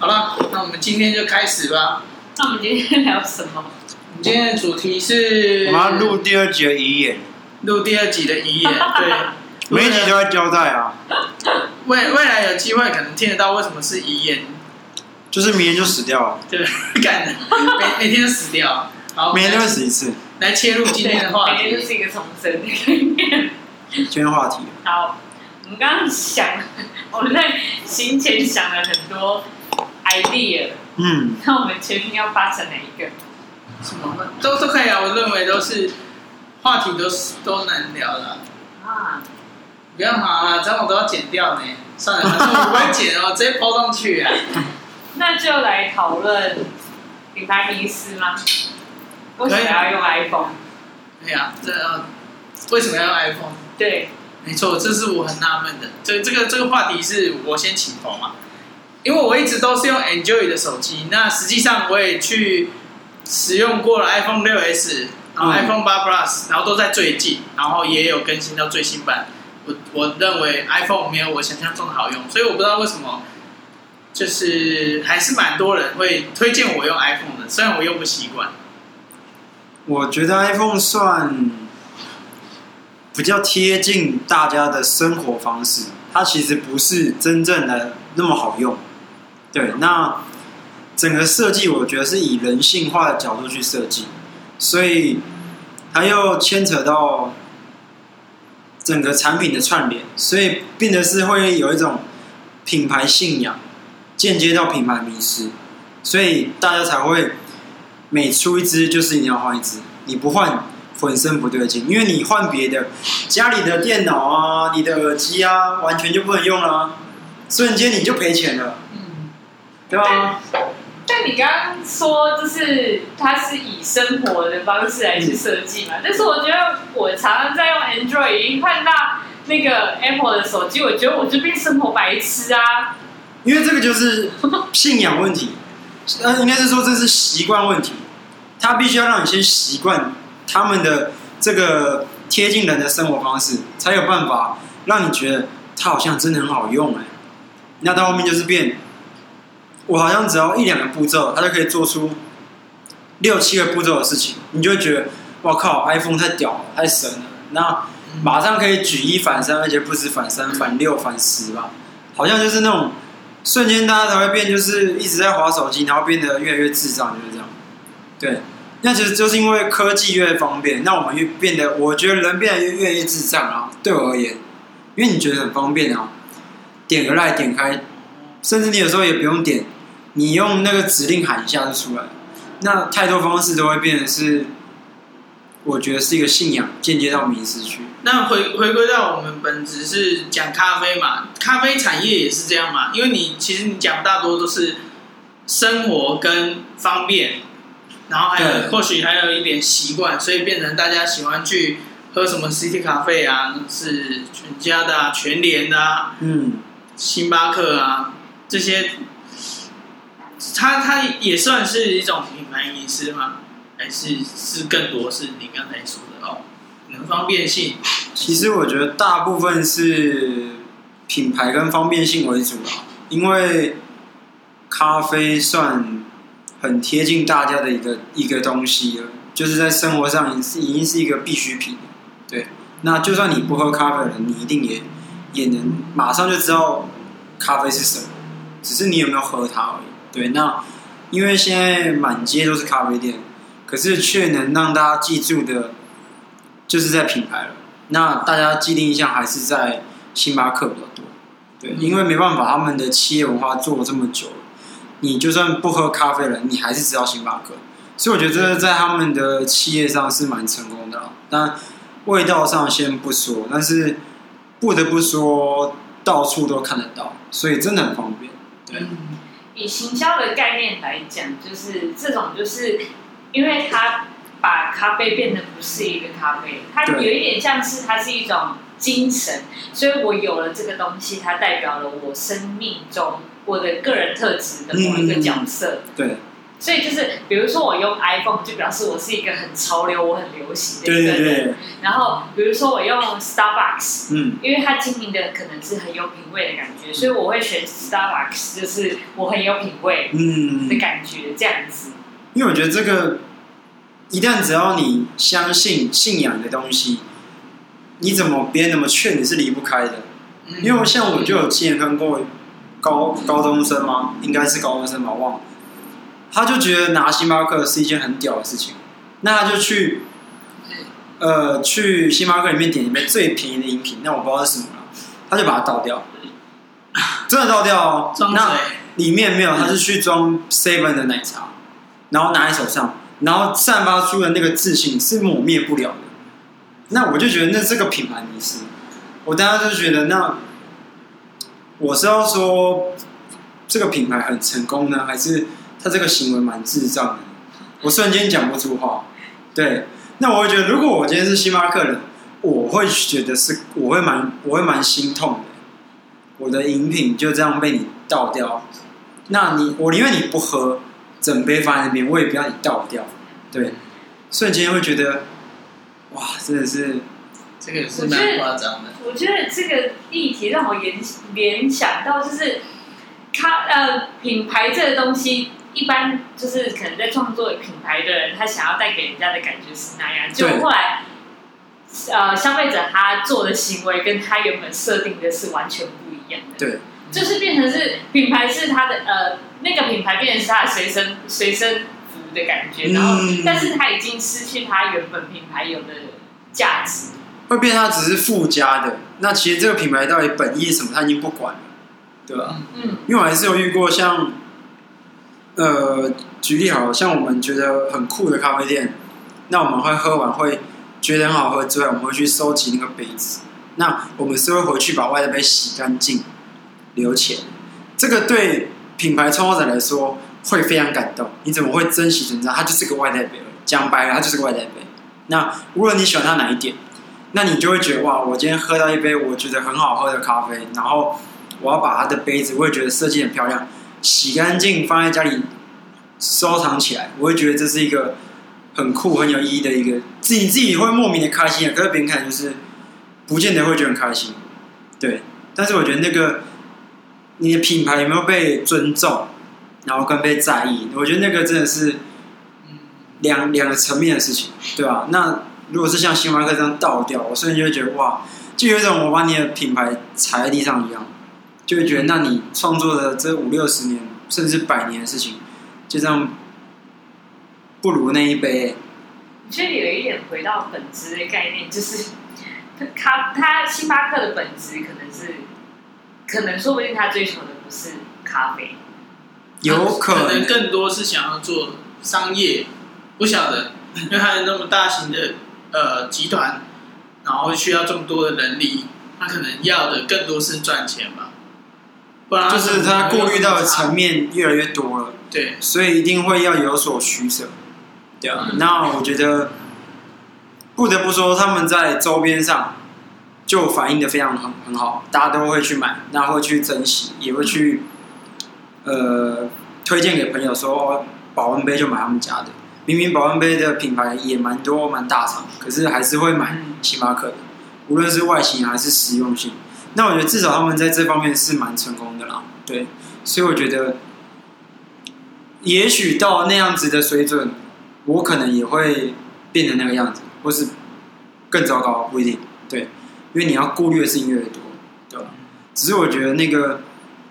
好了，那我们今天就开始吧。那我们今天聊什么？我们今天的主题是我们要录第二集的遗言，录第二集的遗言，对，每一集都在交代啊。未未来有机会可能听得到为什么是遗言，就是明天就死掉了，对，干的，每每天都死掉，好，每天都会死一次。来切入今天的话题，每天就是一个重生的概念。今天话题，好，我们刚刚想，我们在行前想了很多 idea，嗯，那我们决定要发成哪一个？什么都都可以啊，我认为都是话题都是都难聊的啊。不要嘛啊，这样我都要剪掉呢。算了，反正我不会剪哦，直接抛上去啊。那就来讨论品牌迷思吗？为什么要用 iPhone？对呀，这呃，为什么要用 iPhone？对，没错，这是我很纳闷的。这这个这个话题是我先起头嘛，因为我一直都是用 Enjoy 的手机，那实际上我也去使用过了 iPhone 六 S，然后 iPhone 八 Plus，然后都在最近，然后也有更新到最新版。我我认为 iPhone 没有我想象中的好用，所以我不知道为什么，就是还是蛮多人会推荐我用 iPhone 的，虽然我用不习惯。我觉得 iPhone 算比较贴近大家的生活方式，它其实不是真正的那么好用。对，那整个设计我觉得是以人性化的角度去设计，所以它又牵扯到整个产品的串联，所以变得是会有一种品牌信仰，间接到品牌迷失，所以大家才会。每出一支就是一定要换一支，你不换浑身不对劲，因为你换别的，家里的电脑啊、你的耳机啊，完全就不能用了啊，瞬间你就赔钱了，对啊？但你刚刚说就是它是以生活的方式来去设计嘛，嗯，但是我觉得我常常在用 Android，已经看到那个 Apple 的手机，我觉得我就变生活白痴啊，因为这个就是信仰问题。呃，应该是说这是习惯问题，他必须要让你先习惯他们的这个贴近人的生活方式，才有办法让你觉得它好像真的很好用哎。那到后面就是变，我好像只要一两个步骤，它就可以做出六七个步骤的事情，你就会觉得哇靠，iPhone 太屌了，太神了。那马上可以举一反三，而且不止反三、反六、反十吧，好像就是那种。瞬间，大家才会变，就是一直在滑手机，然后变得越来越智障，就是这样。对，那其实就是因为科技越方便，那我们越变得，我觉得人变得越越来越智障啊。对我而言，因为你觉得很方便啊，点个赖点开，甚至你有时候也不用点，你用那个指令喊一下就出来。那太多方式都会变成是。我觉得是一个信仰，间接到迷失去。那回回归到我们本质是讲咖啡嘛，咖啡产业也是这样嘛。因为你其实你讲大多都是生活跟方便，然后还有或许还有一点习惯，所以变成大家喜欢去喝什么 City 咖啡啊，是全家的啊，全联的啊，嗯，星巴克啊这些，它它也算是一种品牌隐私吗。还是是更多是你刚才说的哦，能方便性。其实我觉得大部分是品牌跟方便性为主啊，因为咖啡算很贴近大家的一个一个东西了，就是在生活上已是已经是一个必需品。对，那就算你不喝咖啡的人，你一定也也能马上就知道咖啡是什么，只是你有没有喝它而已。对，那因为现在满街都是咖啡店。可是却能让大家记住的，就是在品牌了。那大家既定印象还是在星巴克比较多，对，因为没办法，他们的企业文化做了这么久了，你就算不喝咖啡了，你还是知道星巴克。所以我觉得这在他们的企业上是蛮成功的。但味道上先不说，但是不得不说，到处都看得到，所以真的很方便。对，以行销的概念来讲，就是这种就是。因为它把咖啡变得不是一个咖啡，它有一点像是它是一种精神，所以我有了这个东西，它代表了我生命中我的个人特质的某一个角色。嗯、对，所以就是，比如说我用 iPhone，就表示我是一个很潮流、我很流行的一个人。对对对。然后，比如说我用 Starbucks，嗯，因为它经营的可能是很有品味的感觉，所以我会选 Starbucks，就是我很有品味嗯的感觉，这样子。因为我觉得这个，一旦只要你相信信仰的东西，你怎么别人怎么劝你是离不开的。因为像我就有亲眼看过高高中生吗？应该是高中生吧，忘了。他就觉得拿星巴克是一件很屌的事情，那他就去，呃，去星巴克里面点一杯最便宜的饮品，那我不知道是什么。了，他就把它倒掉，真的倒掉哦。那里面没有，他是去装 seven 的奶茶，然后拿在手上，然后散发出的那个自信是抹灭不了的。那我就觉得那这个品牌迷失，我当时就觉得那我是要说这个品牌很成功呢，还是？他这个行为蛮智障的，我瞬间讲不出话。对，那我会觉得，如果我今天是星巴克人，我会觉得是，我会蛮，我会蛮心痛的。我的饮品就这样被你倒掉，那你，我宁愿你不喝，整杯放在那边，我也不要你倒掉。对，瞬间会觉得，哇，真的是，这个是蛮夸张的。我觉得这个议题让我联联想到，就是它呃品牌这个东西。一般就是可能在创作品牌的人，他想要带给人家的感觉是那样，就后来，呃，消费者他做的行为跟他原本设定的是完全不一样的。对，就是变成是品牌是他的呃那个品牌变成是他的随身随身服的感觉，然后、嗯、但是他已经失去他原本品牌有的价值，会变成他只是附加的。那其实这个品牌到底本意是什么，他已经不管了，对吧？嗯，因为我还是有遇过像。呃，举例好像我们觉得很酷的咖啡店，那我们会喝完会觉得很好喝之外，我们会去收集那个杯子。那我们是会回去把外带杯洗干净，留钱。这个对品牌创作者来说会非常感动。你怎么会珍惜存在？它就是个外带杯，讲白了，它就是个外带杯。那无论你喜欢它哪一点，那你就会觉得哇，我今天喝到一杯我觉得很好喝的咖啡，然后我要把它的杯子，我也觉得设计很漂亮。洗干净放在家里收藏起来，我会觉得这是一个很酷很有意义的一个，自己自己会莫名的开心啊。可是别人看就是不见得会觉得很开心，对。但是我觉得那个你的品牌有没有被尊重，然后跟被在意，我觉得那个真的是两两个层面的事情，对吧？那如果是像星巴克这样倒掉，我瞬间就会觉得哇，就有一种我把你的品牌踩在地上一样。就会觉得，那你创作的这五六十年，甚至百年的事情，就这样不如那一杯。我觉得有一点回到本质的概念，就是 咖，他星巴克的本质可能是，可能说不定他追求的不是咖啡，有可能，可能更多是想要做商业，不晓得，因为他有那么大型的呃集团，然后需要这么多的人力，他可能要的更多是赚钱吧。就是他过滤到的层面越来越多了，对，所以一定会要有所取舍，对啊。那我觉得不得不说，他们在周边上就反应的非常很很好，大家都会去买，那会去珍惜，也会去呃推荐给朋友说，保温杯就买他们家的。明明保温杯的品牌也蛮多蛮大厂，可是还是会买星巴克的，无论是外形还是实用性。那我觉得至少他们在这方面是蛮成功的啦，对，所以我觉得，也许到那样子的水准，我可能也会变成那个样子，或是更糟糕，不一定，对，因为你要顾虑的事情越多，对吧？只是我觉得那个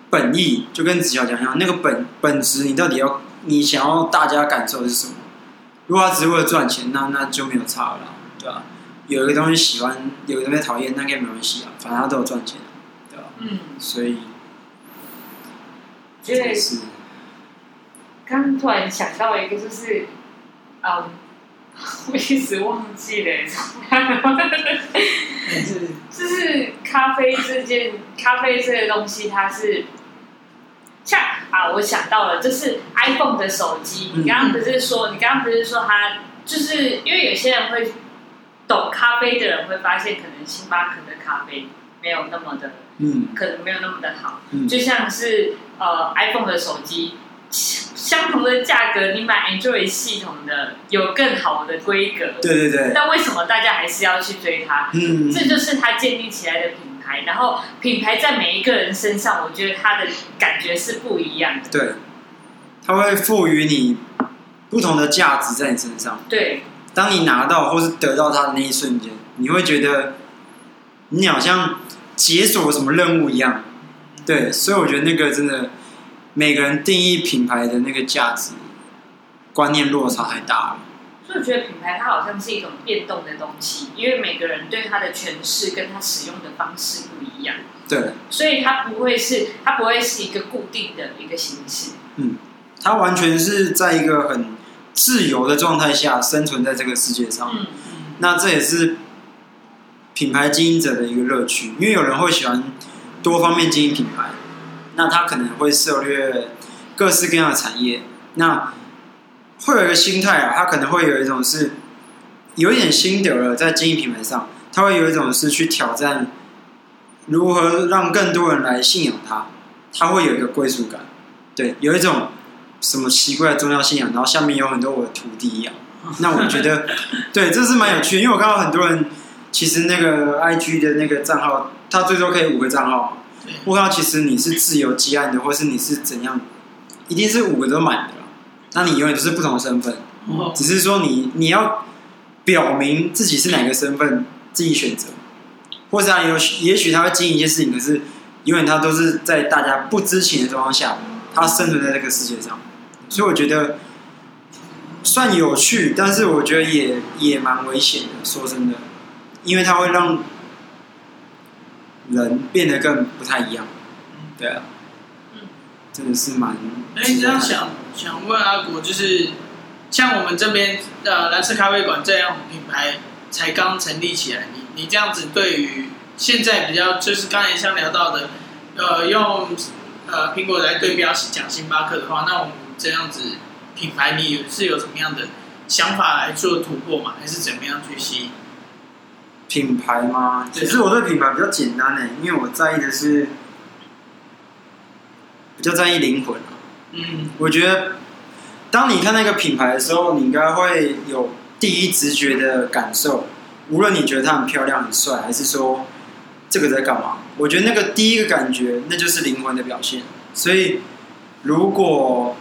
本意就跟子乔讲一样，那个本本质，你到底要你想要大家感受是什么？如果他只是为了赚钱，那那就没有差了，对吧？有一个东西喜欢，有一个东西讨厌，那应该没关系啊，反正他都有赚钱，对吧？嗯，所以，就是刚突然想到一个，就是，嗯，我一直忘记了，就是咖啡这件，咖啡这个东西，它是像啊，我想到了，就是 iPhone 的手机，你刚刚不是说，你刚刚不是说它，就是因为有些人会。懂咖啡的人会发现，可能星巴克的咖啡没有那么的，嗯，可能没有那么的好。嗯，就像是呃，iPhone 的手机，相同的价格，你买 Android 系统的有更好的规格。对对对。但为什么大家还是要去追它？嗯，这就是它建立起来的品牌。然后品牌在每一个人身上，我觉得它的感觉是不一样的。对，它会赋予你不同的价值在你身上。对。当你拿到或是得到它的那一瞬间，你会觉得你好像解锁了什么任务一样。对，所以我觉得那个真的。每个人定义品牌的那个价值观念落差太大了，所以我觉得品牌它好像是一种变动的东西，因为每个人对它的诠释跟它使用的方式不一样。对，所以它不会是它不会是一个固定的一个形式。嗯，它完全是在一个很自由的状态下生存在这个世界上。那这也是品牌经营者的一个乐趣，因为有人会喜欢多方面经营品牌。那他可能会涉猎各式各样的产业，那会有一个心态啊，他可能会有一种是有一点心得了，在经营品牌上，他会有一种是去挑战如何让更多人来信仰他，他会有一个归属感，对，有一种什么奇怪的宗教信仰，然后下面有很多我的徒弟一样，那我觉得对，这是蛮有趣的，因为我看到很多人其实那个 IG 的那个账号，他最多可以五个账号。我看到其实你是自由接案的，或是你是怎样，一定是五个都满的。那你永远都是不同的身份，只是说你你要表明自己是哪个身份，自己选择，或者啊有也许他会经营一些事情，可是永远他都是在大家不知情的状况下，他生存在这个世界上。所以我觉得算有趣，但是我觉得也也蛮危险的。说真的，因为他会让。人变得更不太一样，对啊，嗯真的是蛮。哎，你这样想想问阿国，就是像我们这边的蓝色咖啡馆这样品牌才刚成立起来，你你这样子对于现在比较就是刚才像聊到的，呃，用呃苹果来对标讲星巴克的话，那我们这样子品牌你是有什么样的想法来做突破吗？还是怎么样去吸引？品牌吗？其实我对品牌比较简单呢，因为我在意的是比较在意灵魂。嗯，我觉得当你看那个品牌的时候，你应该会有第一直觉的感受。无论你觉得它很漂亮、很帅，还是说这个在干嘛，我觉得那个第一个感觉，那就是灵魂的表现。所以，如果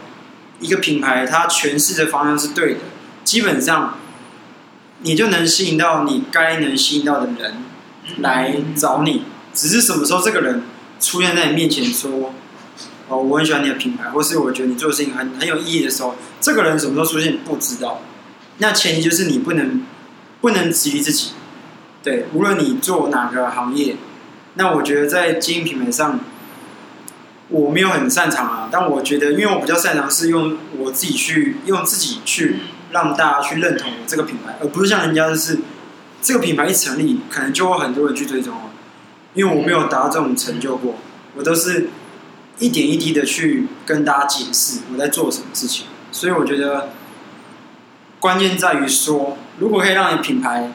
一个品牌它诠释的方向是对的，基本上。你就能吸引到你该能吸引到的人来找你，只是什么时候这个人出现在你面前说：“哦，我很喜欢你的品牌，或是我觉得你做的事情很很有意义的时候，这个人什么时候出现不知道。那前提就是你不能不能质疑自己。对，无论你做哪个行业，那我觉得在经营品牌上，我没有很擅长啊。但我觉得，因为我比较擅长是用我自己去用自己去。让大家去认同这个品牌，而不是像人家就是这个品牌一成立，可能就会很多人去追踪。因为我没有达到这种成就过，我都是一点一滴的去跟大家解释我在做什么事情。所以我觉得关键在于说，如果可以让你品牌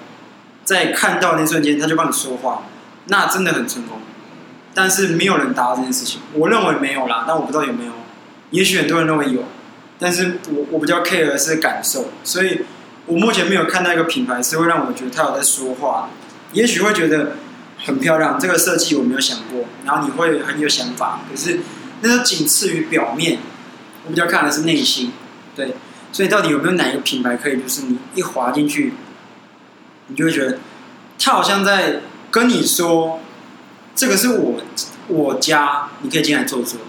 在看到那瞬间他就帮你说话，那真的很成功。但是没有人达到这件事情，我认为没有啦，但我不知道有没有，也许很多人认为有。但是我我比较 care 的是感受，所以我目前没有看到一个品牌是会让我觉得他有在说话。也许会觉得很漂亮，这个设计我没有想过，然后你会很有想法。可是那是仅次于表面，我比较看的是内心。对，所以到底有没有哪一个品牌可以，就是你一滑进去，你就会觉得他好像在跟你说，这个是我我家，你可以进来坐坐。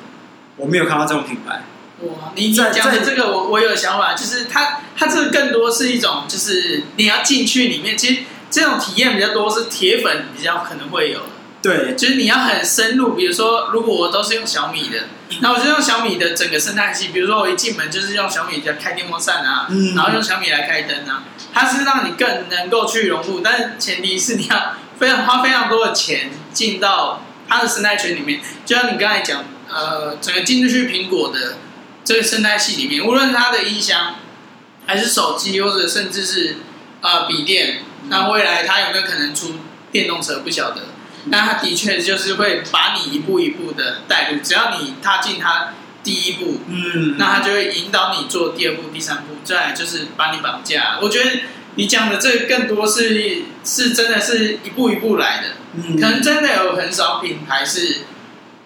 我没有看到这种品牌。哇，你讲的这个我我有想法，就是它它这个更多是一种，就是你要进去里面，其实这种体验比较多是铁粉比较可能会有的。对，就是你要很深入，比如说如果我都是用小米的，那我就用小米的整个生态系，比如说我一进门就是用小米来开电风扇啊，嗯，然后用小米来开灯啊，它是让你更能够去融入，但是前提是你要非常花非常多的钱进到它的生态圈里面，就像你刚才讲，呃，整个进去苹果的。这个生态系里面，无论它的音箱，还是手机，或者甚至是啊、呃、笔电，那未来它有没有可能出电动车？不晓得。那它的确就是会把你一步一步的带入，只要你踏进它第一步，嗯，那他就会引导你做第二步、第三步，再来就是把你绑架。我觉得你讲的这个更多是是真的是一步一步来的，嗯，可能真的有很少品牌是，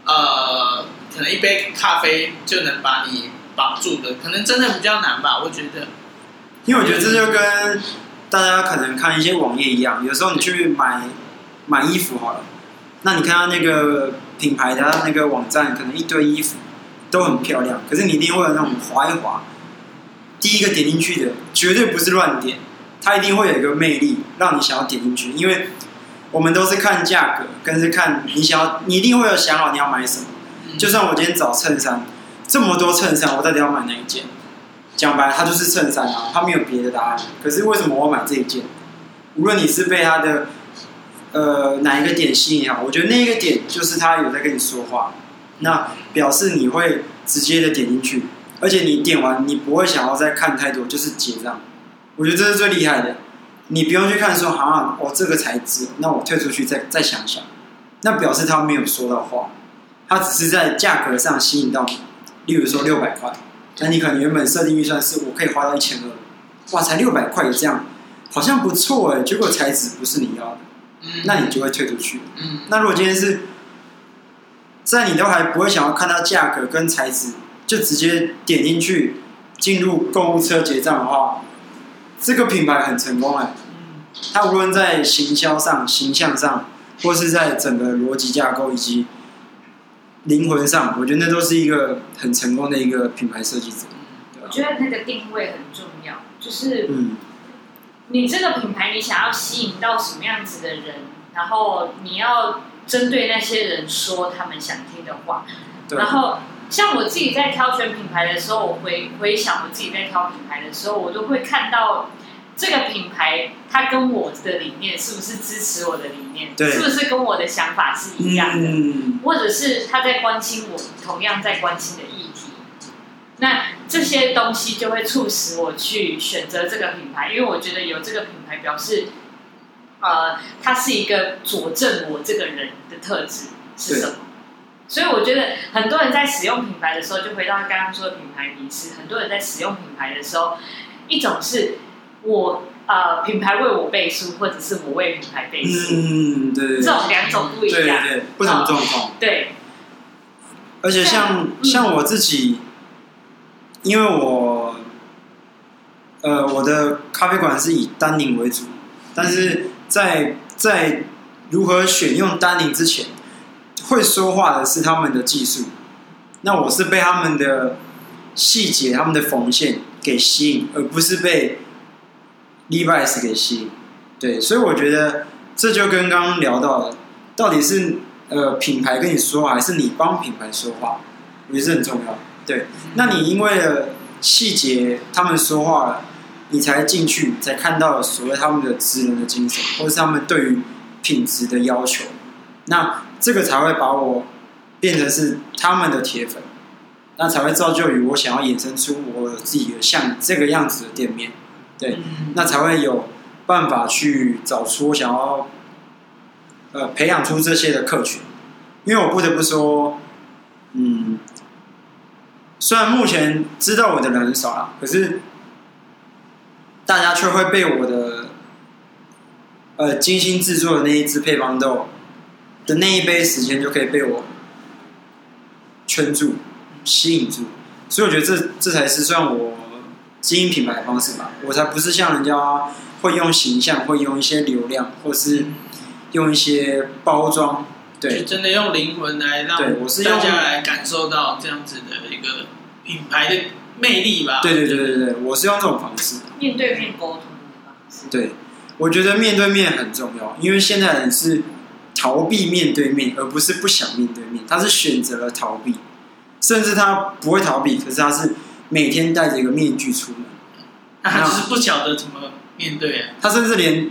呃，可能一杯咖啡就能把你绑住的，可能真的比较难吧，我觉得。因为我觉得这就跟大家可能看一些网页一样，有时候你去买买衣服好了，那你看到那个品牌的那个网站，可能一堆衣服都很漂亮，可是你一定会有那种滑一滑，第一个点进去的绝对不是乱点，它一定会有一个魅力让你想要点进去，因为我们都是看价格，跟是看你想要，你一定会有想好你要买什么。就算我今天找衬衫，这么多衬衫，我到底要买哪一件？讲白了，它就是衬衫啊，它没有别的答案。可是为什么我买这一件？无论你是被它的呃哪一个点吸引也好，我觉得那一个点就是他有在跟你说话，那表示你会直接的点进去，而且你点完你不会想要再看太多，就是结账。我觉得这是最厉害的，你不用去看说啊，我、哦、这个材质，那我退出去再再想想，那表示他没有说到话，他只是在价格上吸引到你，例如说六百块。那你可能原本设定预算是我可以花到一千二，哇，才六百块也这样，好像不错哎。结果材质不是你要的，嗯，那你就会退出去。嗯，那如果今天是在你都还不会想要看到价格跟材质，就直接点进去进入购物车结账的话，这个品牌很成功哎。嗯，它无论在行销上、形象上，或是在整个逻辑架构以及。灵魂上，我觉得那都是一个很成功的一个品牌设计者。我觉得那个定位很重要，就是，你这个品牌，你想要吸引到什么样子的人，然后你要针对那些人说他们想听的话。然后，像我自己在挑选品牌的时候，我回回想我自己在挑品牌的时候，我都会看到。这个品牌，它跟我的理念是不是支持我的理念？对，是不是跟我的想法是一样的？嗯，或者是他在关心我同样在关心的议题？那这些东西就会促使我去选择这个品牌，因为我觉得有这个品牌表示，呃，它是一个佐证我这个人的特质是什么。所以我觉得很多人在使用品牌的时候，就回到刚刚说的品牌迷失，很多人在使用品牌的时候，一种是。我呃，品牌为我背书，或者是我为品牌背书，嗯，对，对，这种两种不一样，对对对，不同状况，哦，对。而且像像我自己，因为我呃，我的咖啡馆是以单宁为主，但是在在如何选用单宁之前，会说话的是他们的技术，那我是被他们的细节、他们的缝线给吸引，而不是被。Levi's 给吸引，对，所以我觉得这就跟刚刚聊到的，到底是呃品牌跟你说话，还是你帮品牌说话，我觉得是很重要。对，那你因为了细节他们说话了，你才进去，才看到了所谓他们的职人的精神，或是他们对于品质的要求，那这个才会把我变成是他们的铁粉，那才会造就于我想要衍生出我自己的像这个样子的店面。对，那才会有办法去找出我想要，呃，培养出这些的客群。因为我不得不说，嗯，虽然目前知道我的人很少啦，可是大家却会被我的，呃，精心制作的那一支配方豆的那一杯时间就可以被我圈住、吸引住，所以我觉得这这才是算我。经营品牌的方式吧，我才不是像人家会用形象，会用一些流量，或是用一些包装，对，真的用灵魂来让我大家来感受到这样子的一个品牌的魅力吧。对对对对对，我是用这种方式，面对面沟通的方式。对，我觉得面对面很重要，因为现在人是逃避面对面，而不是不想面对面，他是选择了逃避，甚至他不会逃避，可是他是。每天戴着一个面具出门，他就是不晓得怎么面对啊。他甚至连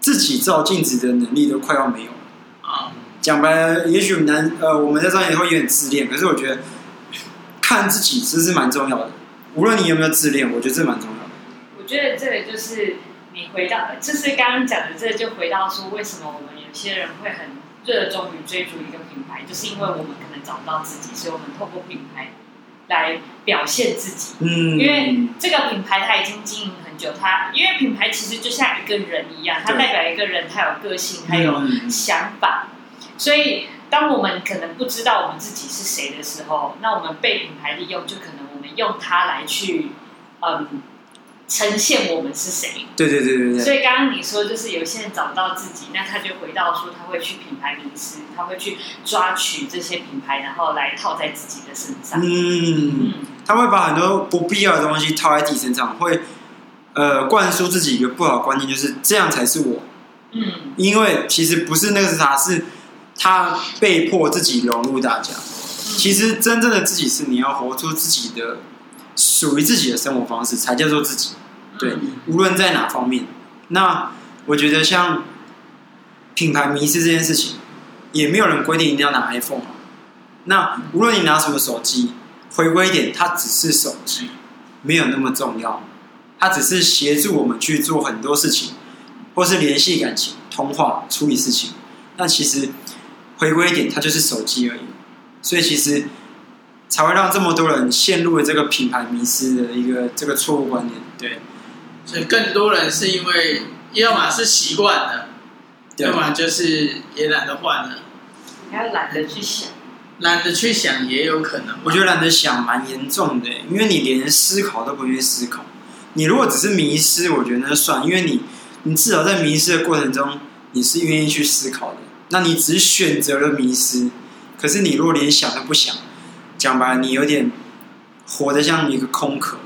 自己照镜子的能力都快要没有了啊。讲白了，也许男呃，我们在这里会有点自恋，可是我觉得看自己其实是蛮重要的。无论你有没有自恋，我觉得这蛮重要的。我觉得这个就是你回到，就是刚刚讲的这个，就回到说，为什么我们有些人会很热衷于追逐一个品牌，就是因为我们可能找不到自己，所以我们透过品牌。来表现自己。嗯，因为这个品牌它已经经营很久，它因为品牌其实就像一个人一样，它代表一个人，他有个性，他有想法，所以。当我们可能不知道我们自己是谁的时候，那我们被品牌利用，就可能我们用它来去，嗯，呈现我们是谁。对对对对对。所以刚刚你说，就是有些人找不到自己，那他就回到说，他会去品牌名师，他会去抓取这些品牌，然后来套在自己的身上。嗯，嗯，他会把很多不必要的东西套在自己身上，会呃灌输自己一个不好的观念，就是这样才是我。嗯，因为其实不是那个是他，是。他被迫自己融入大家，其实真正的自己是你要活出自己的属于自己的生活方式，才叫做自己。对，无论在哪方面。那我觉得像品牌迷失这件事情，也没有人规定一定要拿 iPhone。那无论你拿什么手机，回归一点，它只是手机，没有那么重要。它只是协助我们去做很多事情，或是联系感情、通话、处理事情。那其实。回归一点，它就是手机而已，所以其实才会让这么多人陷入了这个品牌迷失的一个这个错误观念。对，所以更多人是因为要么是习惯了，要么就是也懒得换了，还要懒得去想，懒得去想也有可能。我觉得懒得想蛮严重的，因为你连思考都不愿意思考。你如果只是迷失，我觉得那就算，因为你你至少在迷失的过程中，你是愿意去思考的。那你只选择了迷失，可是你如果连想都不想，讲白了，你有点活得像一个空壳。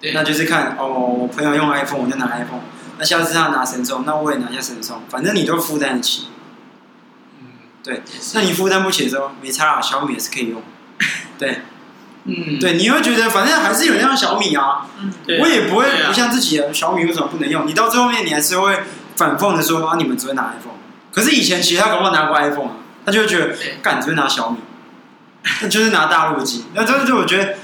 对，那就是看哦，我朋友用 iPhone，我就拿 iPhone。那下次他拿神送，那我也拿下神送，反正你都负担得起。嗯，对。那你负担不起的时候，没差啊，小米也是可以用。对，嗯，对，你会觉得反正还是有人用小米啊。嗯，我也不会不像自己的小米为什么不能用？你到最后面，你还是会反讽的说啊，你们只会拿 iPhone。可是以前其他搞不好拿过 iPhone 啊，他就会觉得，干，你只会拿小米，那就是拿大陆机。那真的就我觉得，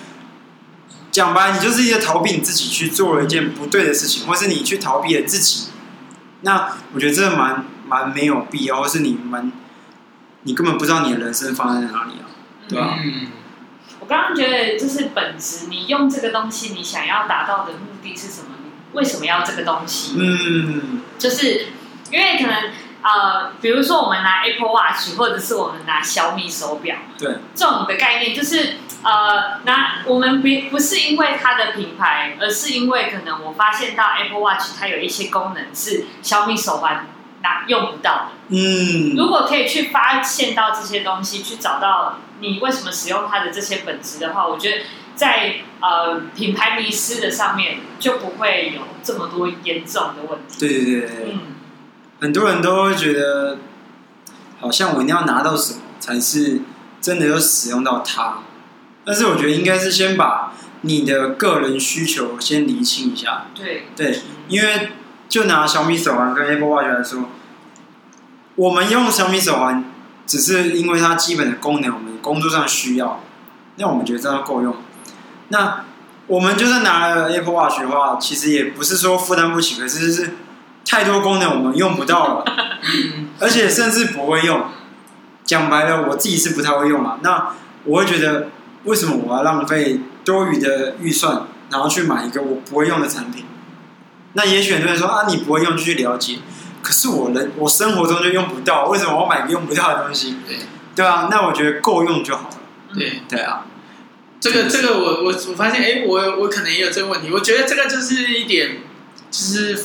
讲白，你就是一些逃避你自己去做了一件不对的事情，或是你去逃避了自己。那我觉得这蛮蛮没有必要，或是你蛮，你根本不知道你的人生放在哪里啊，对吧？嗯。我刚刚觉得就是本质，你用这个东西，你想要达到的目的是什么？你为什么要这个东西？嗯，就是因为可能。呃，比如说我们拿 Apple Watch，或者是我们拿小米手表，对，这种的概念就是，呃，拿我们不不是因为它的品牌，而是因为可能我发现到 Apple Watch 它有一些功能是小米手环拿用不到的。嗯，如果可以去发现到这些东西，去找到你为什么使用它的这些本质的话，我觉得在呃品牌迷失的上面就不会有这么多严重的问题。对对对对，嗯。很多人都会觉得，好像我一定要拿到什么才是真的有使用到它，但是我觉得应该是先把你的个人需求先厘清一下。对对，因为就拿小米手环跟 Apple Watch 来说，我们用小米手环只是因为它基本的功能，我们工作上需要，那我们觉得这样够用。那我们就算拿了 Apple Watch 的话，其实也不是说负担不起，可是是。太多功能我们用不到了，而且甚至不会用。讲白了，我自己是不太会用嘛。那我会觉得，为什么我要浪费多余的预算，然后去买一个我不会用的产品？那也许很多人说啊，你不会用就去了解。可是我人我生活中就用不到，为什么我买个用不到的东西？对对啊，那我觉得够用就好了。对对啊，这个这个我我我发现，哎，我我可能也有这个问题。我觉得这个就是一点，就是。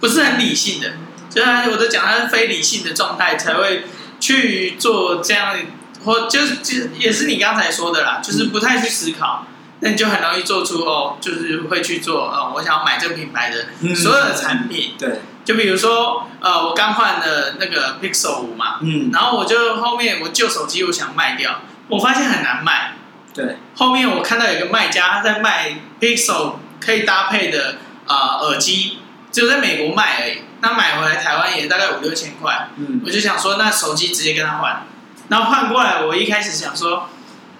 不是很理性的，虽然我都讲他是非理性的状态才会去做这样，或就是就也是你刚才说的啦，就是不太去思考，那你就很容易做出哦，就是会去做哦，我想要买这个品牌的所有的产品，嗯、对，就比如说呃，我刚换了那个 Pixel 五嘛，嗯，然后我就后面我旧手机我想卖掉，我发现很难卖，对，后面我看到有一个卖家他在卖 Pixel 可以搭配的啊、呃、耳机。只有在美国卖而已，那买回来台湾也大概五六千块。嗯，我就想说，那手机直接跟他换。然后换过来，我一开始想说，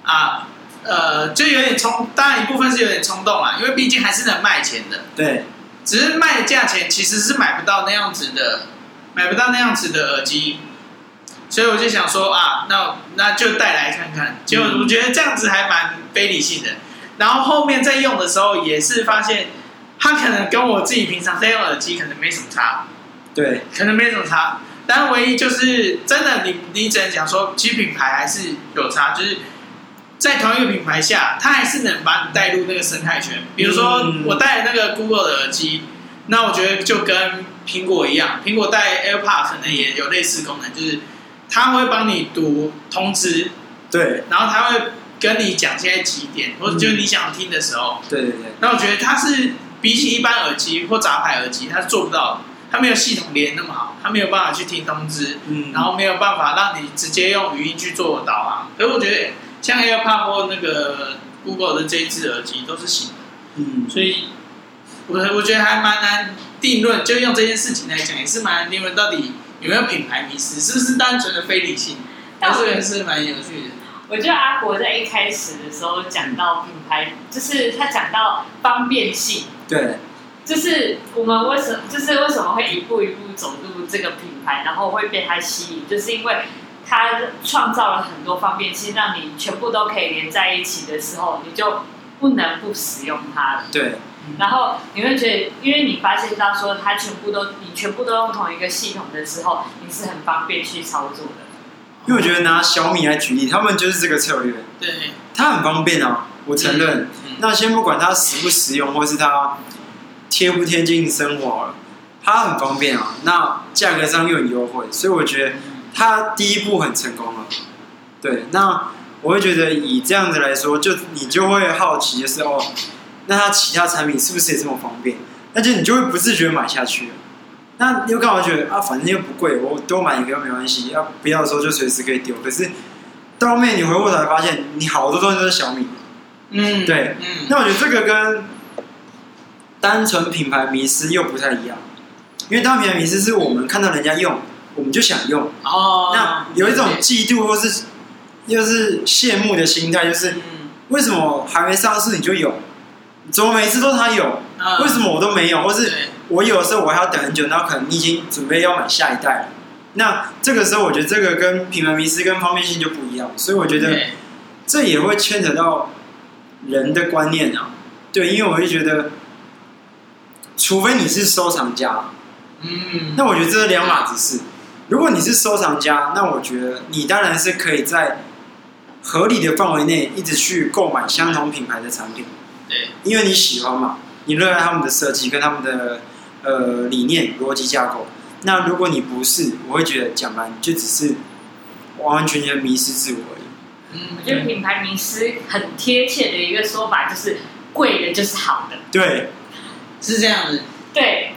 啊，呃，就有点冲，当然一部分是有点冲动啦，因为毕竟还是能卖钱的。对，只是卖的价钱其实是买不到那样子的，买不到那样子的耳机。所以我就想说啊，那那就带来看看。结果我觉得这样子还蛮非理性的。然后后面在用的时候也是发现，它可能跟我自己平常在用耳机可能没什么差。对，可能没什么差。但唯一就是真的你，你你只能讲说，其实品牌还是有差，就是在同一个品牌下，它还是能把你带入那个生态圈。比如说我戴那个 Google 的耳机，那我觉得就跟苹果一样，苹果带 AirPod 可能也有类似功能，就是它会帮你读通知，对，然后它会跟你讲现在几点，或者就是你想听的时候，对对对。那我觉得它是比起一般耳机或杂牌耳机，它是做不到的。它没有系统连那么好，它没有办法去听通知，嗯，然后没有办法让你直接用语音去做导航。所以我觉得像 AirPods 或那个 Google 的这一支耳机都是行的，嗯，所以我我觉得还蛮难定论。就用这件事情来讲，也是蛮难定论，到底有没有品牌迷失，是不是单纯的非理性？但是也是蛮有趣的。我觉得阿国在一开始的时候讲到品牌，就是他讲到方便性，对。就是我们为什么，就是为什么会一步一步走入这个品牌，然后会被它吸引，就是因为它创造了很多方便性，让你全部都可以连在一起的时候，你就不能不使用它了。对。然后你会觉得，因为你发现到说它全部都，你全部都用同一个系统的时候，你是很方便去操作的。因为我觉得拿小米来举例，他们就是这个策略。对。它很方便啊，我承认。嗯。那先不管它实不实用，或是它。贴不贴近生活了，它很方便啊，那价格上又很优惠，所以我觉得它第一步很成功了。对，那我会觉得以这样子来说，就你就会好奇的是哦，那它其他产品是不是也这么方便？那就你就会不自觉买下去了。那你又刚好觉得啊，反正又不贵，我多买一个又没关系，要不要的时候就随时可以丢。可是到后面你回过头来发现，你好多东西都是小米。嗯，对，嗯，那我觉得这个跟。单纯品牌迷失又不太一样，因为单品牌迷失是我们看到人家用，我们就想用。哦。那有一种嫉妒或是又是羡慕的心态，就是为什么还没上市你就有？怎么每次都他有？为什么我都没有？或是我有的时候我还要等很久，然后可能你已经准备要买下一代了。那这个时候我觉得这个跟品牌迷失跟方便性就不一样，所以我觉得这也会牵扯到人的观念啊。对，因为我会觉得。除非你是收藏家，嗯，那我觉得这是两码子事。如果你是收藏家，那我觉得你当然是可以在合理的范围内一直去购买相同品牌的产品，对，因为你喜欢嘛，你热爱他们的设计跟他们的呃理念、逻辑架构。那如果你不是，我会觉得讲白就只是完完全全迷失自我。嗯，我觉得品牌名师很贴切的一个说法就是贵的就是好的，对。是这样子，对，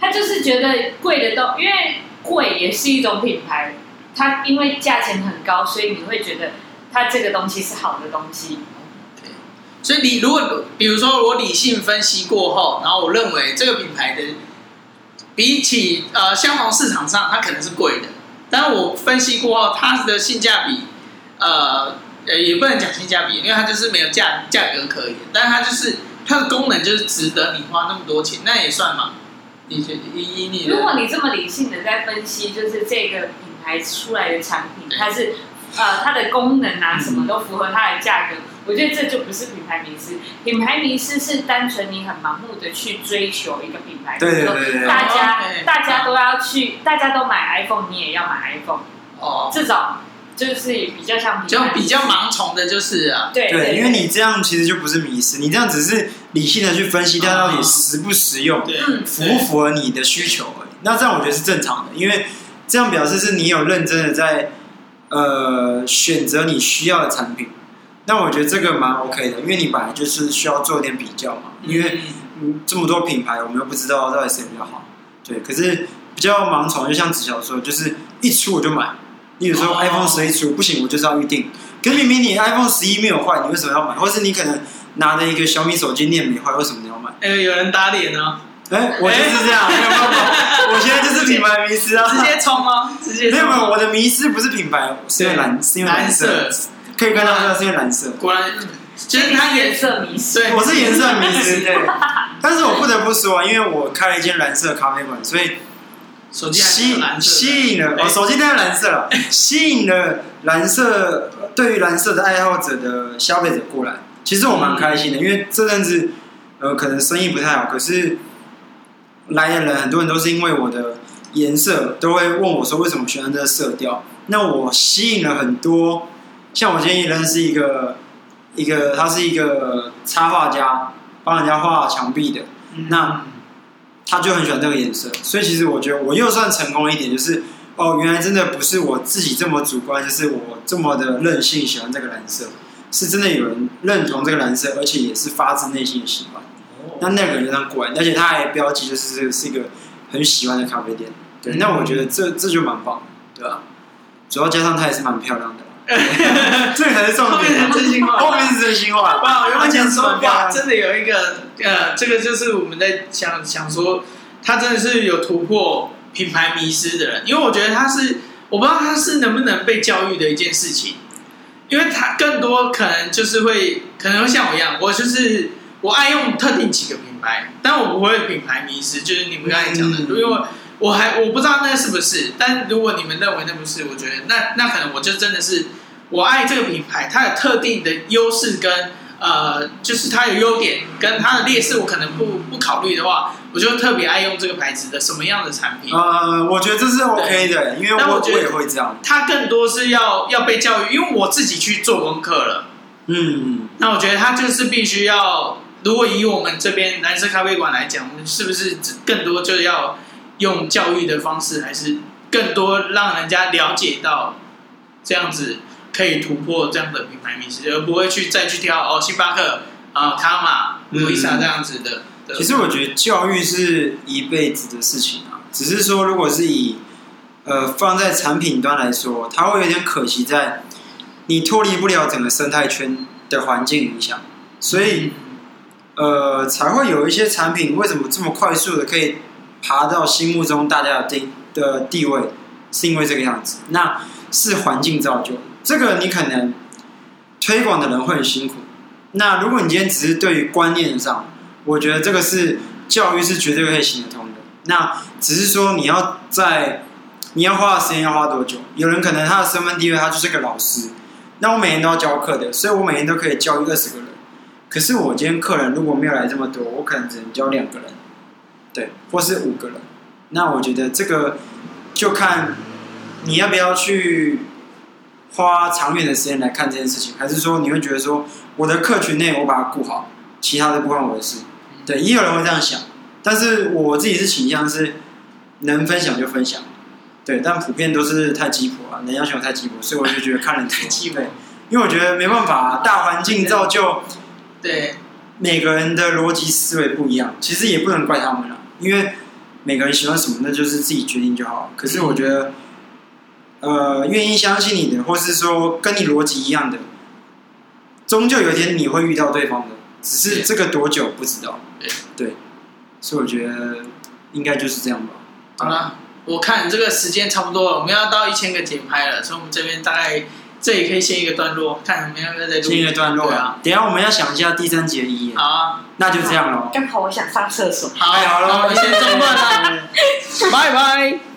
他就是觉得贵的东，因为贵也是一种品牌，它因为价钱很高，所以你会觉得它这个东西是好的东西。对，所以你如果比如说我理性分析过后，然后我认为这个品牌的比起呃相同市场上它可能是贵的，但是我分析过后它的性价比，呃呃也不能讲性价比，因为它就是没有价价格可以，但是它就是。它的功能就是值得你花那么多钱，那也算嘛？你觉得以以你，如果你这么理性的在分析，就是这个品牌出来的产品，它是呃它的功能啊什么都符合它的价格，我觉得这就不是品牌迷失。品牌迷失是单纯你很盲目的去追求一个品牌，对对对对，大家大家都要去，大家都买 iPhone，你也要买 iPhone，哦，这种。就是比较像比较比较盲从的，就是啊，对对，因为你这样其实就不是迷失，你这样只是理性的去分析它到底实不实用，符不符合你的需求而已。那这样我觉得是正常的，因为这样表示是你有认真的在呃选择你需要的产品。那我觉得这个蛮 OK 的，因为你本来就是需要做一点比较嘛，因为这么多品牌，我们又不知道到底谁比较好。对，可是比较盲从，就像子乔说，就是一出我就买。你有时候 iPhone 十一出不行，我就是要预定。可是明明你 iPhone 十一没有坏，你为什么要买？或是你可能拿着一个小米手机，你也没坏，为什么你要买？哎，有人打脸呢。哎，我就是这样，没有办法。我现在就是品牌迷失 啊，直接冲啊？直接没有没有，我的迷失不是品牌，是因为蓝，是因为蓝色。可以跟他说是因为蓝色。果然，其实它颜色迷失。我是颜色迷失，对。但是我不得不说，因为我开了一间蓝色咖啡馆，所以。手机吸吸引了，对哦，手机当然蓝色了，吸引了蓝色对于蓝色的爱好者的消费者过来。其实我蛮开心的，因为这阵子呃可能生意不太好，可是来的人很多人都是因为我的颜色，都会问我说为什么喜欢这个色调。那我吸引了很多，像我今天也认识一个一个，他是一个插画家，帮人家画墙壁的。嗯那他就很喜欢这个颜色，所以其实我觉得我又算成功一点，就是哦，原来真的不是我自己这么主观，就是我这么的任性喜欢这个蓝色，是真的有人认同这个蓝色，而且也是发自内心的喜欢。那那个人就过来，而且他还标记就是这个是一个很喜欢的咖啡店。对，嗯那我觉得这这就蛮棒的，对吧？主要加上它也是蛮漂亮的啦，这个才是重后面点。是真心话。后面是真心话。哇，我原本想说她其实蛮漂亮哇，真的有一个呃，这个就是我们在想想说，他真的是有突破品牌迷失的人，因为我觉得他是，我不知道他是能不能被教育的一件事情，因为他更多可能就是会，可能会像我一样，我就是我爱用特定几个品牌，但我不会品牌迷失，就是你们刚才讲的，嗯因为我还我不知道那是不是，但如果你们认为那不是，我觉得那那可能我就真的是我爱这个品牌，它有特定的优势跟呃，就是它有优点跟它的劣势，我可能不不考虑的话，我就特别爱用这个牌子的什么样的产品。呃，我觉得这是 OK 的，因为我我也会这样。它更多是要要被教育，因为我自己去做功课了。嗯，那我觉得它就是必须要，如果以我们这边蓝色咖啡馆来讲，我们是不是更多就要用教育的方式，还是更多让人家了解到这样子可以突破这样的品牌名词，而不会去再去挑哦星巴克啊、呃、卡玛、路易莎这样子的。的其实我觉得教育是一辈子的事情啊，只是说如果是以呃放在产品端来说，它会有点可惜在你脱离不了整个生态圈的环境影响，所以。呃，才会有一些产品为什么这么快速的可以爬到心目中大家的地的地位，是因为这个样子。那是环境造就，这个你可能推广的人会很辛苦。那如果你今天只是对于观念上，我觉得这个是教育是绝对可以行得通的。那只是说你要在你要花的时间要花多久？有人可能他的身份地位他就是个老师，那我每天都要教课的，所以我每天都可以教育二十个人。可是我今天客人如果没有来这么多，我可能只能教两个人，对，或是五个人。那我觉得这个就看你要不要去花长远的时间来看这件事情，还是说你会觉得说我的客群内我把它顾好，其他的不关我的事。对，也有人会这样想，但是我自己是倾向是能分享就分享，对，但普遍都是太鸡婆啊，能要求太鸡婆，所以我就觉得看人太鸡婆，因为我觉得没办法啊，大环境造就。对，每个人的逻辑思维不一样，其实也不能怪他们了，因为每个人喜欢什么，那就是自己决定就好。可是我觉得，呃，愿意相信你的，或是说跟你逻辑一样的，终究有一天你会遇到对方的，只是这个多久不知道。对，所以我觉得应该就是这样吧。好了，我看这个时间差不多了，我们要到一千个节拍了，所以我们这边大概。这也可以先一个段落，看怎么样再录。先一个段落啊，等下我们要想一下第三节的意义。好啊，那就这样喽。刚好我想上厕所。好，好了，我们先中断了，拜拜。